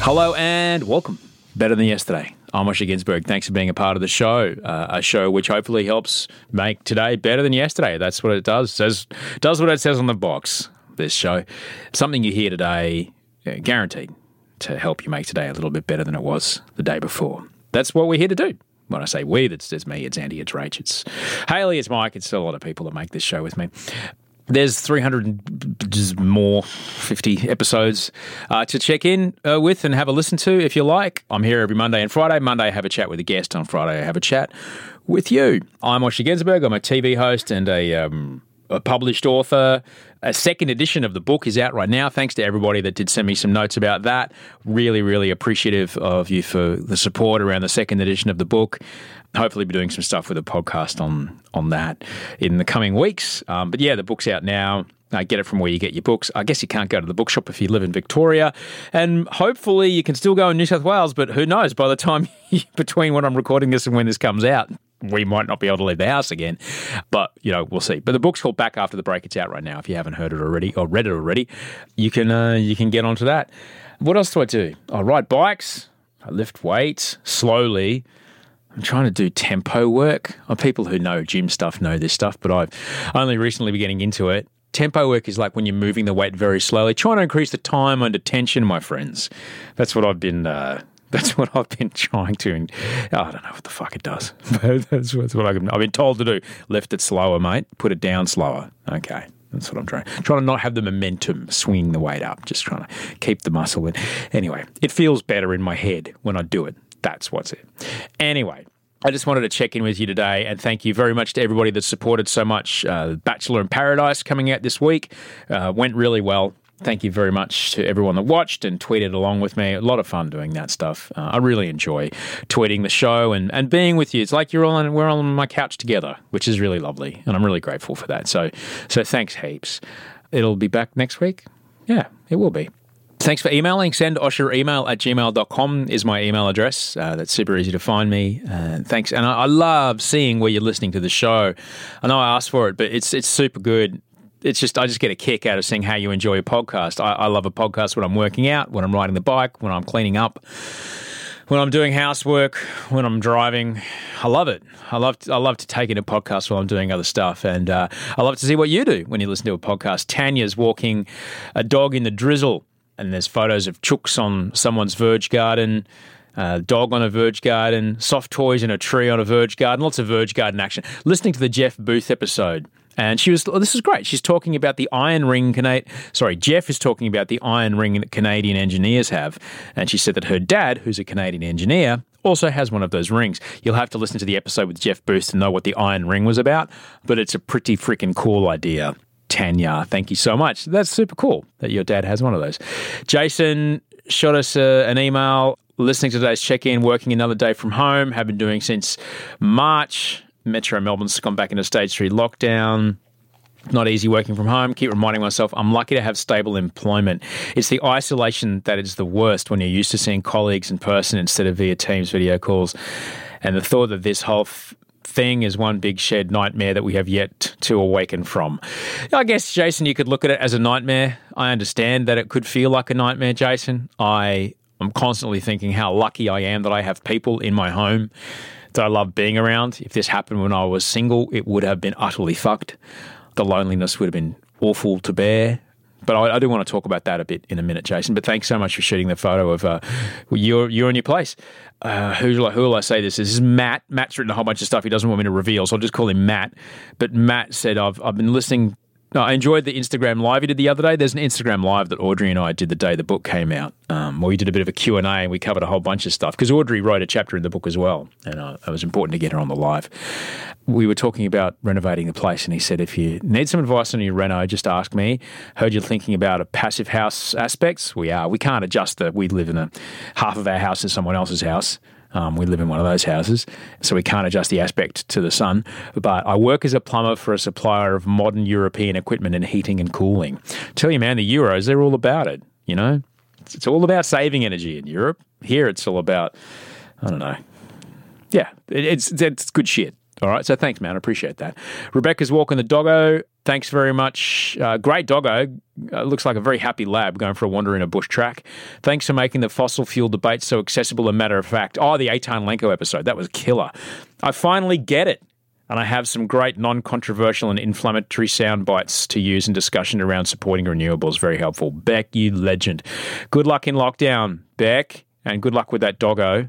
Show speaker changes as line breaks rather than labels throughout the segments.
Hello and welcome. Better than yesterday. I'm Osher Günsberg. Thanks for being a part of the show. Uh, a show which hopefully helps make today better than yesterday. That's what it does. Says does what it says on the box. This show, something you hear today, uh, guaranteed to help you make today a little bit better than it was the day before. That's what we're here to do. When I say we, that's, that's me, it's Andy, it's Rach, it's Haley, it's Mike, it's a lot of people that make this show with me. There's 300 more 50 episodes uh, to check in uh, with and have a listen to if you like. I'm here every Monday and Friday. Monday, I have a chat with a guest. On Friday, I have a chat with you. I'm Osher Günsberg. I'm a TV host and a, um, a published author. A second edition of the book is out right now. Thanks to everybody that did send me some notes about that. Really, really appreciative of you for the support around the second edition of the book hopefully be doing some stuff with a podcast on on that in the coming weeks. Um, but yeah, the book's out now. Uh, get it from where you get your books. I guess you can't go to the bookshop if you live in Victoria, and hopefully you can still go in New South Wales. But who knows? By the time between when I'm recording this and when this comes out, we might not be able to leave the house again. But you know, we'll see. But the book's called Back After the Break. It's out right now. If you haven't heard it already or read it already, you can uh, you can get onto that. What else do I do? I ride bikes. I lift weights slowly. I'm trying to do tempo work. Uh, people who know gym stuff know this stuff, but I've only recently been getting into it. Tempo work is like when you're moving the weight very slowly, trying to increase the time under tension, my friends. That's what I've been. Uh, that's what I've been trying to. Oh, I don't know what the fuck it does. that's, that's what I've been, told to do. Lift it slower, mate. Put it down slower. Okay. That's what I'm trying. Trying to not have the momentum swing the weight up. Just trying to keep the muscle in. Anyway, it feels better in my head when I do it. That's what's it. Anyway, I just wanted to check in with you today and thank you very much to everybody that supported so much. Uh, Bachelor in Paradise coming out this week uh, went really well. Thank you very much to everyone that watched and tweeted along with me. A lot of fun doing that stuff. Uh, I really enjoy tweeting the show and, and being with you. It's like you're all on, we're all on my couch together, which is really lovely, and I'm really grateful for that. So so thanks heaps. It'll be back next week. Yeah, it will be. Thanks for emailing. Send Osher email at gmail.com is my email address. Uh, that's super easy to find me. Uh, thanks. And I, I, love seeing where you're listening to the show. I know I asked for it, but it's it's super good. It's just, I just get a kick out of seeing how you enjoy a podcast. I, I love a podcast when I'm working out, when I'm riding the bike, when I'm cleaning up when I'm doing housework, when I'm driving. I love it. I love to, I love to take in a podcast while I'm doing other stuff, and uh, I love to see what you do when you listen to a podcast. Tanya's walking a dog in the drizzle and there's photos of chooks on someone's verge garden, uh, dog on a verge garden, soft toys in a tree on a verge garden, lots of verge garden action. Listening to the Jeff Booth episode And she was, oh, this is great. She's talking about the iron ring, sorry, Jeff is talking about the iron ring that Canadian engineers have. And she said that her dad, who's a Canadian engineer, also has one of those rings. You'll have to listen to the episode with Jeff Booth to know what the iron ring was about, but it's a pretty freaking cool idea. Tanya, thank you so much. That's super cool that your dad has one of those. Jason shot us uh, an email listening to today's check in, working another day from home, have been doing since March. Metro Melbourne's gone back into stage three lockdown. Not easy working from home. Keep reminding myself I'm lucky to have stable employment. It's the isolation that is the worst when you're used to seeing colleagues in person instead of via Teams video calls. And the thought that this whole f- thing is one big shared nightmare that we have yet to awaken from. I guess, Jason, you could look at it as a nightmare. I understand that it could feel like a nightmare, Jason. I am constantly thinking how lucky I am that I have people in my home that I love being around. If this happened when I was single, it would have been utterly fucked. The loneliness would have been awful to bear. But I, I do want to talk about that a bit in a minute, Jason. But thanks so much for shooting the photo of uh, you're you're in your place. Uh, who, who will I say this is? This is Matt. Matt's written a whole bunch of stuff he doesn't want me to reveal, so I'll just call him Matt. But Matt said, I've, I've been listening no, I enjoyed the Instagram live you did the other day. There's an Instagram live that Audrey and I did the day the book came out, um, we did a bit of a Q&A and we covered a whole bunch of stuff because Audrey wrote a chapter in the book as well, and uh, it was important to get her on the live. We were talking about renovating the place, and he said, if you need some advice on your reno, just ask me. Heard you're thinking about a passive house aspects. We are. We can't adjust that. We live in a half of our house is someone else's house. Um, we live in one of those houses, so we can't adjust the aspect to the sun. But I work as a plumber for a supplier of modern European equipment in heating and cooling. Tell you, man, the Euros, they're all about it. You know, it's, it's all about saving energy in Europe. Here, it's all about, I don't know. Yeah, it, it's, it's good shit. All right, so thanks, man. I appreciate that. Rebecca's walking the doggo. Thanks very much. Uh, great doggo. Uh, looks like a very happy lab going for a wander in a bush track. Thanks for making the fossil fuel debate so accessible and matter of fact. Oh, the Eitan Lenko episode. That was killer. I finally get it. And I have some great non controversial and inflammatory sound bites to use in discussion around supporting renewables. Very helpful. Beck, you legend. Good luck in lockdown, Beck, and good luck with that doggo.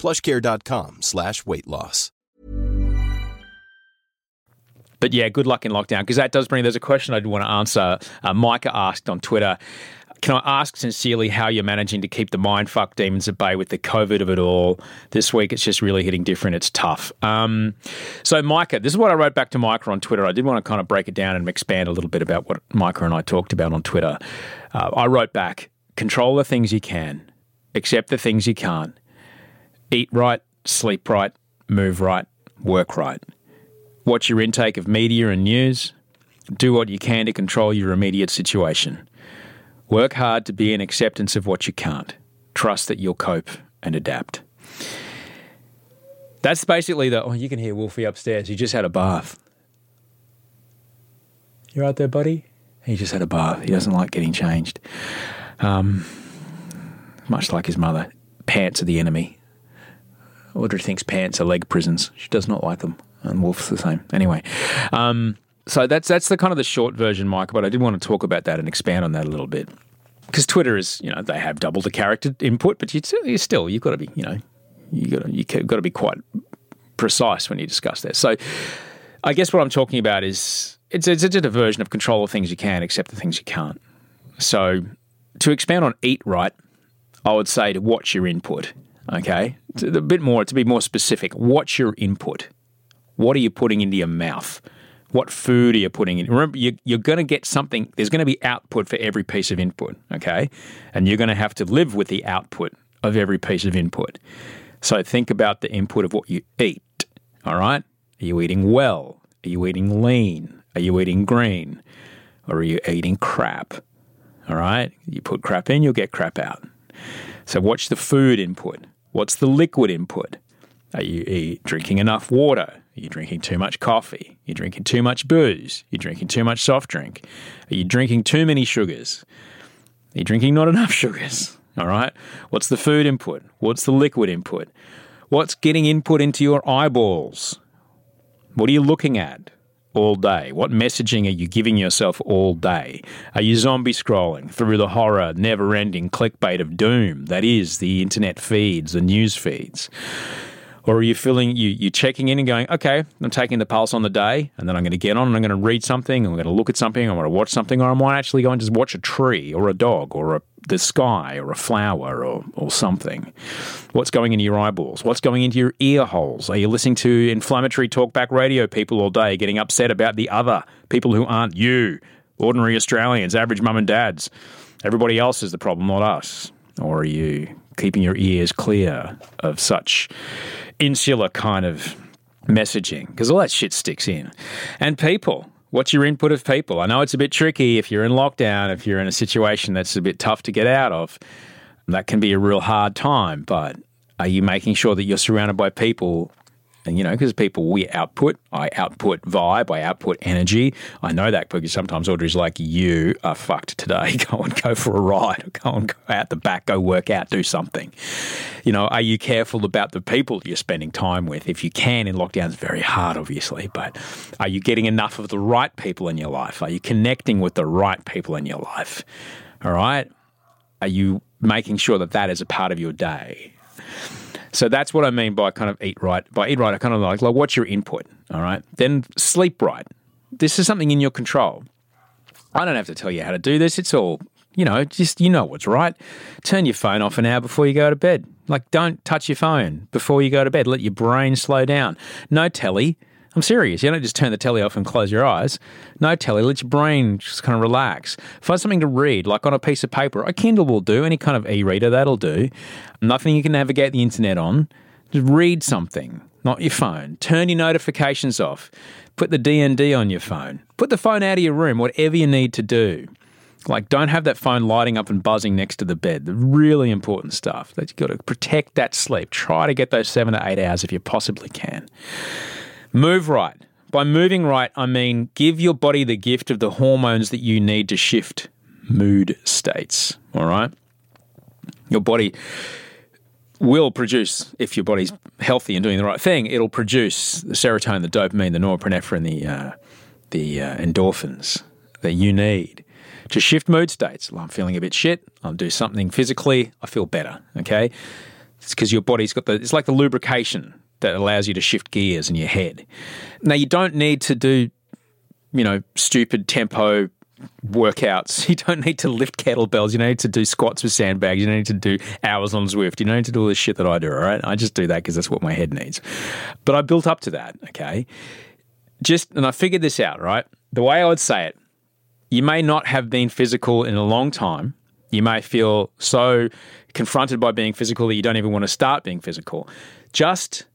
plushcare.com slash weight loss.
But yeah, good luck in lockdown because that does bring. There's a question I do want to answer. Uh, Micah asked on Twitter. Can I ask sincerely how you're managing to keep the mindfuck demons at bay with the COVID of it all? This week, it's just really hitting different. It's tough. Um, so, Micah, this is what I wrote back to Micah on Twitter. I did want to kind of break it down and expand a little bit about what Micah and I talked about on Twitter. Uh, I wrote back control the things you can, accept the things you can't, eat right, sleep right, move right, work right. Watch your intake of media and news. Do what you can to control your immediate situation. Work hard to be in acceptance of what you can't. Trust that you'll cope and adapt. That's basically the. Oh, you can hear Wolfie upstairs. He just had a bath. You're out there, buddy? He just had a bath. He doesn't like getting changed. Um, much like his mother. Pants are the enemy. Audrey thinks pants are leg prisons. She does not like them. And Wolf's the same. Anyway. Um, so that's that's the kind of the short version, Mike. But I did want to talk about that and expand on that a little bit because Twitter is, you know, they have double the character input, but you, still you've got to be, you know, you got you got to be quite precise when you discuss that. So, I guess what I'm talking about is it's it's a version of control of things you can, accept the things you can't. So, to expand on eat right, I would say to watch your input. Okay, it's a bit more to be more specific. What's your input. What are you putting into your mouth? What food are you putting in? Remember, you, you're going to get something, there's going to be output for every piece of input, okay? And you're going to have to live with the output of every piece of input. So think about the input of what you eat, all right? Are you eating well? Are you eating lean? Are you eating green? Or are you eating crap? All right? You put crap in, you'll get crap out. So watch the food input. What's the liquid input? Are you, drinking enough water? Are you drinking too much coffee? Are you drinking too much booze? Are you drinking too much soft drink? Are you drinking too many sugars? Are you drinking not enough sugars? All right. What's the food input? What's the liquid input? What's getting input into your eyeballs? What are you looking at all day? What messaging are you giving yourself all day? Are you zombie scrolling through the horror, never ending clickbait of doom that is the internet feeds, the news feeds? Or are you feeling you you checking in and going, okay, I'm taking the pulse on the day, and then I'm going to get on and I'm going to read something, I'm going to look at something, I'm going to watch something, or I might actually go and just watch a tree or a dog or a, the sky or a flower or, or something. What's going into your eyeballs? What's going into your ear holes? Are you listening to inflammatory talkback radio people all day, getting upset about the other people who aren't you, ordinary Australians, average mum and dads? Everybody else is the problem, not us. Or are you keeping your ears clear of such insular kind of messaging because all that shit sticks in. And people, what's your input of people? I know it's a bit tricky if you're in lockdown, if you're in a situation that's a bit tough to get out of. That can be a real hard time, but are you making sure that you're surrounded by people and, you know, because people, we output, I output vibe, I output energy. I know that because sometimes Audrey's like, you are fucked today. Go and go for a ride, go and go out the back, go work out, do something. You know, are you careful about the people you're spending time with? If you can in lockdown, it's very hard, obviously, but are you getting enough of the right people in your life? Are you connecting with the right people in your life? All right. Are you making sure that that is a part of your day? So that's what I mean by kind of eat right. By eat right, I kind of like, like what's your input? All right. Then sleep right. This is something in your control. I don't have to tell you how to do this. It's all, you know, just you know what's right. Turn your phone off an hour before you go to bed. Like, don't touch your phone before you go to bed. Let your brain slow down. No telly. I'm serious. You don't just turn the telly off and close your eyes. No telly. Let your brain just kind of relax. Find something to read, like on a piece of paper. A Kindle will do. Any kind of e-reader that'll do. Nothing you can navigate the internet on. Just read something, not your phone. Turn your notifications off. Put the DND on your phone. Put the phone out of your room. Whatever you need to do. Like, don't have that phone lighting up and buzzing next to the bed. The really important stuff. That you've got to protect that sleep. Try to get those seven to eight hours if you possibly can. Move right. By moving right, I mean give your body the gift of the hormones that you need to shift mood states. All right? Your body will produce, if your body's healthy and doing the right thing, it'll produce the serotonin, the dopamine, the norepinephrine, the, uh, the uh, endorphins that you need to shift mood states. Well, I'm feeling a bit shit. I'll do something physically. I feel better. Okay. It's because your body's got the, it's like the lubrication that allows you to shift gears in your head. Now, you don't need to do, you know, stupid tempo workouts. You don't need to lift kettlebells. You don't need to do squats with sandbags. You don't need to do hours on Zwift. You don't need to do all this shit that I do, all right? I just do that because that's what my head needs. But I built up to that, okay? Just, and I figured this out, right? The way I would say it, you may not have been physical in a long time. You may feel so confronted by being physical that you don't even want to start being physical. Just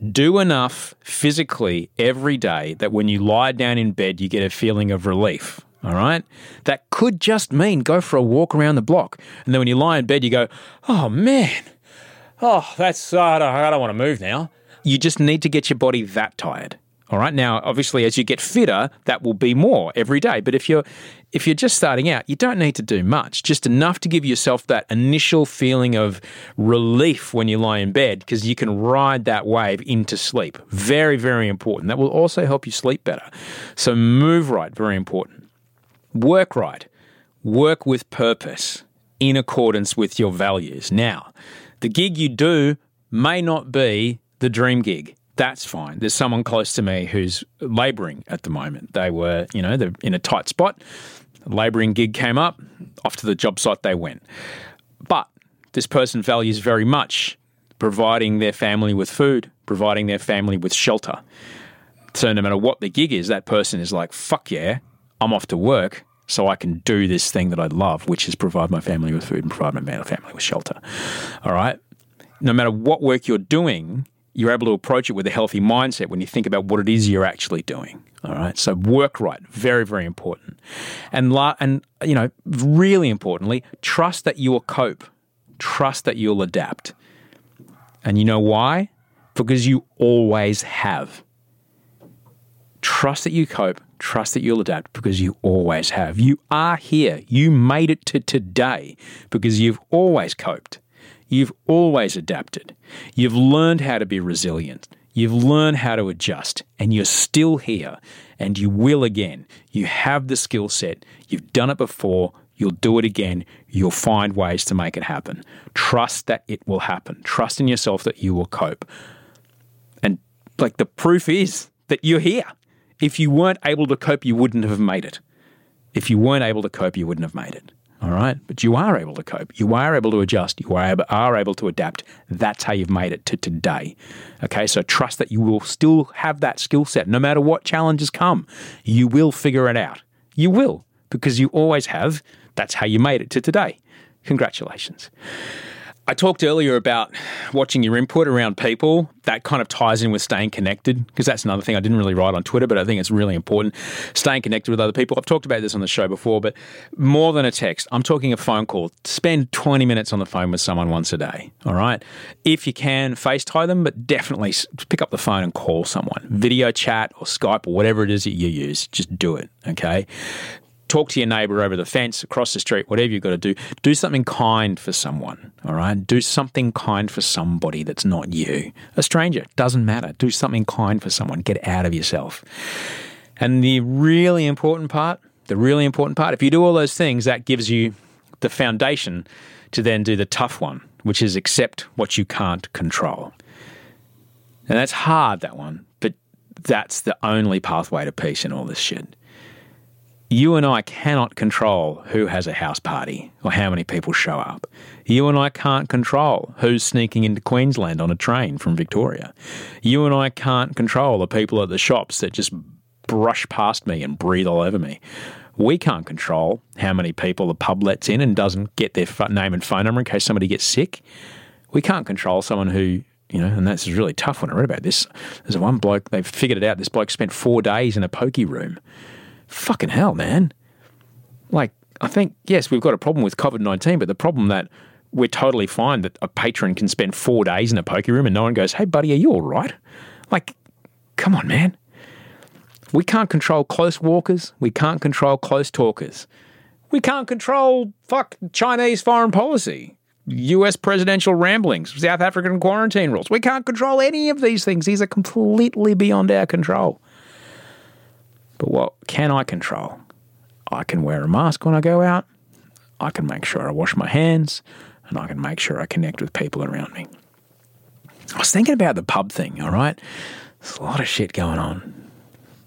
do enough physically every day that when you lie down in bed, you get a feeling of relief. All right? That could just mean go for a walk around the block. And then when you lie in bed, you go, oh man, oh, that's, I don't, I don't want to move now. You just need to get your body that tired. All right. Now, obviously, as you get fitter, that will be more every day. But if you're if you're just starting out, you don't need to do much, just enough to give yourself that initial feeling of relief when you lie in bed, because you can ride that wave into sleep. Very, very important. That will also help you sleep better. So move right, very important. Work right. Work with purpose in accordance with your values. Now, the gig you do may not be the dream gig that's fine. There's someone close to me who's labouring at the moment. They were, you know, they're in a tight spot. Labouring gig came up, off to the job site they went. But this person values very much providing their family with food, providing their family with shelter. So no matter what the gig is, that person is like, fuck yeah, I'm off to work so I can do this thing that I love, which is provide my family with food and provide my family with shelter. All right. No matter what work you're doing, you're able to approach it with a healthy mindset when you think about what it is you're actually doing. All right. So work right, very, very important. And la- and you know, really importantly, trust that you'll cope. Trust that you'll adapt. And you know why? Because you always have. Trust that you cope. Trust that you'll adapt because you always have. You are here. You made it to today because you've always coped. You've always adapted. You've learned how to be resilient. You've learned how to adjust, and you're still here, and you will again. You have the skill set. You've done it before. You'll do it again. You'll find ways to make it happen. Trust that it will happen. Trust in yourself that you will cope. And like the proof is that you're here. If you weren't able to cope, you wouldn't have made it. If you weren't able to cope, you wouldn't have made it. All right. But you are able to cope. You are able to adjust. You are able, are able to adapt. That's how you've made it to today. Okay. So trust that you will still have that skill set. No matter what challenges come, you will figure it out. You will, because you always have. That's how you made it to today. Congratulations. I talked earlier about watching your input around people. That kind of ties in with staying connected because that's another thing I didn't really write on Twitter, but I think it's really important. Staying connected with other people. I've talked about this on the show before, but more than a text, I'm talking a phone call. Spend 20 minutes on the phone with someone once a day. All right. If you can, FaceTime them, but definitely pick up the phone and call someone. Video chat or Skype or whatever it is that you use, just do it. Okay talk to your neighbor over the fence, across the street, whatever you've got to do. Do something kind for someone, all right? Do something kind for somebody that's not you. A stranger, doesn't matter. Do something kind for someone. Get out of yourself. And the really important part, the really important part, if you do all those things, that gives you the foundation to then do the tough one, which is accept what you can't control. And that's hard, that one, but that's the only pathway to peace in all this shit you and I cannot control who has a house party or how many people show up. You and I can't control who's sneaking into Queensland on a train from Victoria. You and I can't control the people at the shops that just brush past me and breathe all over me. We can't control how many people the pub lets in and doesn't get their name and phone number in case somebody gets sick. We can't control someone who you know, and that's really tough when I read about this. There's one bloke, they've figured it out. This bloke spent four days in a pokie room fucking hell, man. Like, I think, yes, we've got a problem with COVID 19, but the problem that we're totally fine that a patron can spend four days in a poker room and no one goes, hey, buddy, are you all right? Like, come on, man. We can't control close walkers. We can't control close talkers. We can't control, fuck, Chinese foreign policy, US presidential ramblings, South African quarantine rules. We can't control any of these things. These are completely beyond our control. But what can I control? I can wear a mask when I go out. I can make sure I wash my hands and I can make sure I connect with people around me. I was thinking about the pub thing, all right? There's a lot of shit going on.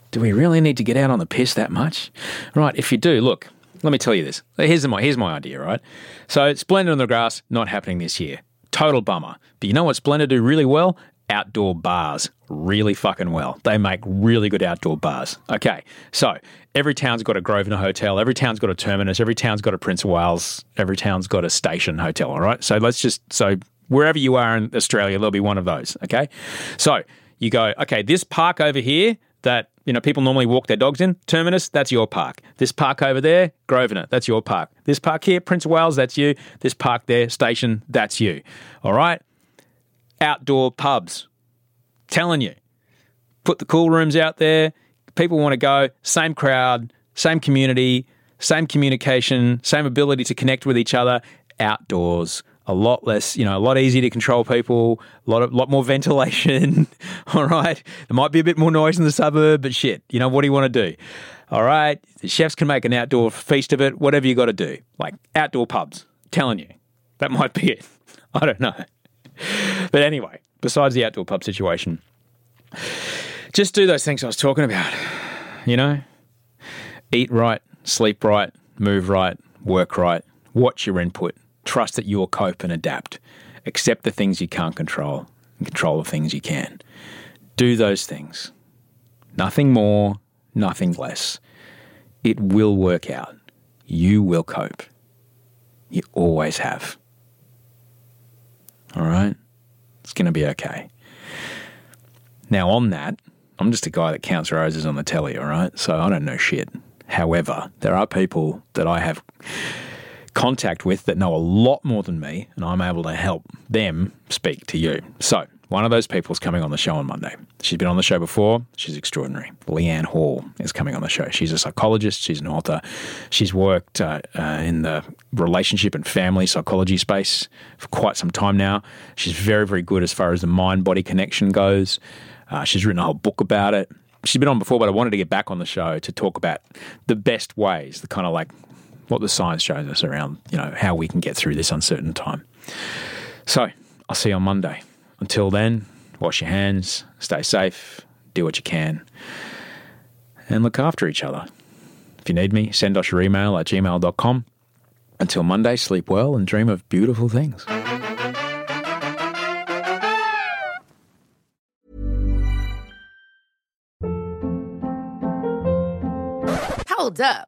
Do we really need to get out on the piss that much? Right, if you do, look, let me tell you this. Here's my, here's my idea, right? So, Splendour in the Grass, not happening this year. Total bummer. But you know what Splendour do really well? Outdoor bars really fucking well. They make really good outdoor bars. Okay, so every town's got a Grosvenor hotel, every town's got a terminus, every town's got a Prince of Wales, every town's got a station hotel, all right? So let's just, so wherever you are in Australia, there'll be one of those, okay? So you go, okay, this park over here that you know people normally walk their dogs in, Terminus, that's your park. This park over there, Grosvenor, that's your park. This park here, Prince of Wales, that's you. This park there, Station, that's you. All right? Outdoor pubs. Telling you, put the cool rooms out there. People want to go. Same crowd, same community, same communication, same ability to connect with each other outdoors. A lot less, you know, a lot easier to control people. A lot, of, lot more ventilation. all right, there might be a bit more noise in the suburb, but shit, you know, what do you want to do? All right, the chefs can make an outdoor feast of it. Whatever you got to do, like outdoor pubs. Telling you, that might be it. I don't know. But anyway, besides the outdoor pub situation, just do those things I was talking about. You know, eat right, sleep right, move right, work right, watch your input, trust that you'll cope and adapt, accept the things you can't control, and control the things you can. Do those things. Nothing more, nothing less. It will work out. You will cope. You always have. All right? It's going to be okay. Now, on that, I'm just a guy that counts roses on the telly, all right? So I don't know shit. However, there are people that I have contact with that know a lot more than me, and I'm able to help them speak to you. So, one of those people is coming on the show on Monday. She's been on the show before. She's extraordinary. Leanne Hall is coming on the show. She's a psychologist. She's an author. She's worked uh, uh, in the relationship and family psychology space for quite some time now. She's very, very good as far as the mind body connection goes. Uh, she's written a whole book about it. She's been on before, but I wanted to get back on the show to talk about the best ways, the kind of like what the science shows us around, you know, how we can get through this uncertain time. So I'll see you on Monday. Until then, wash your hands, stay safe, do what you can, and look after each other. If you need me, send us your email at gmail.com. Until Monday, sleep well and dream of beautiful things.
Hold up.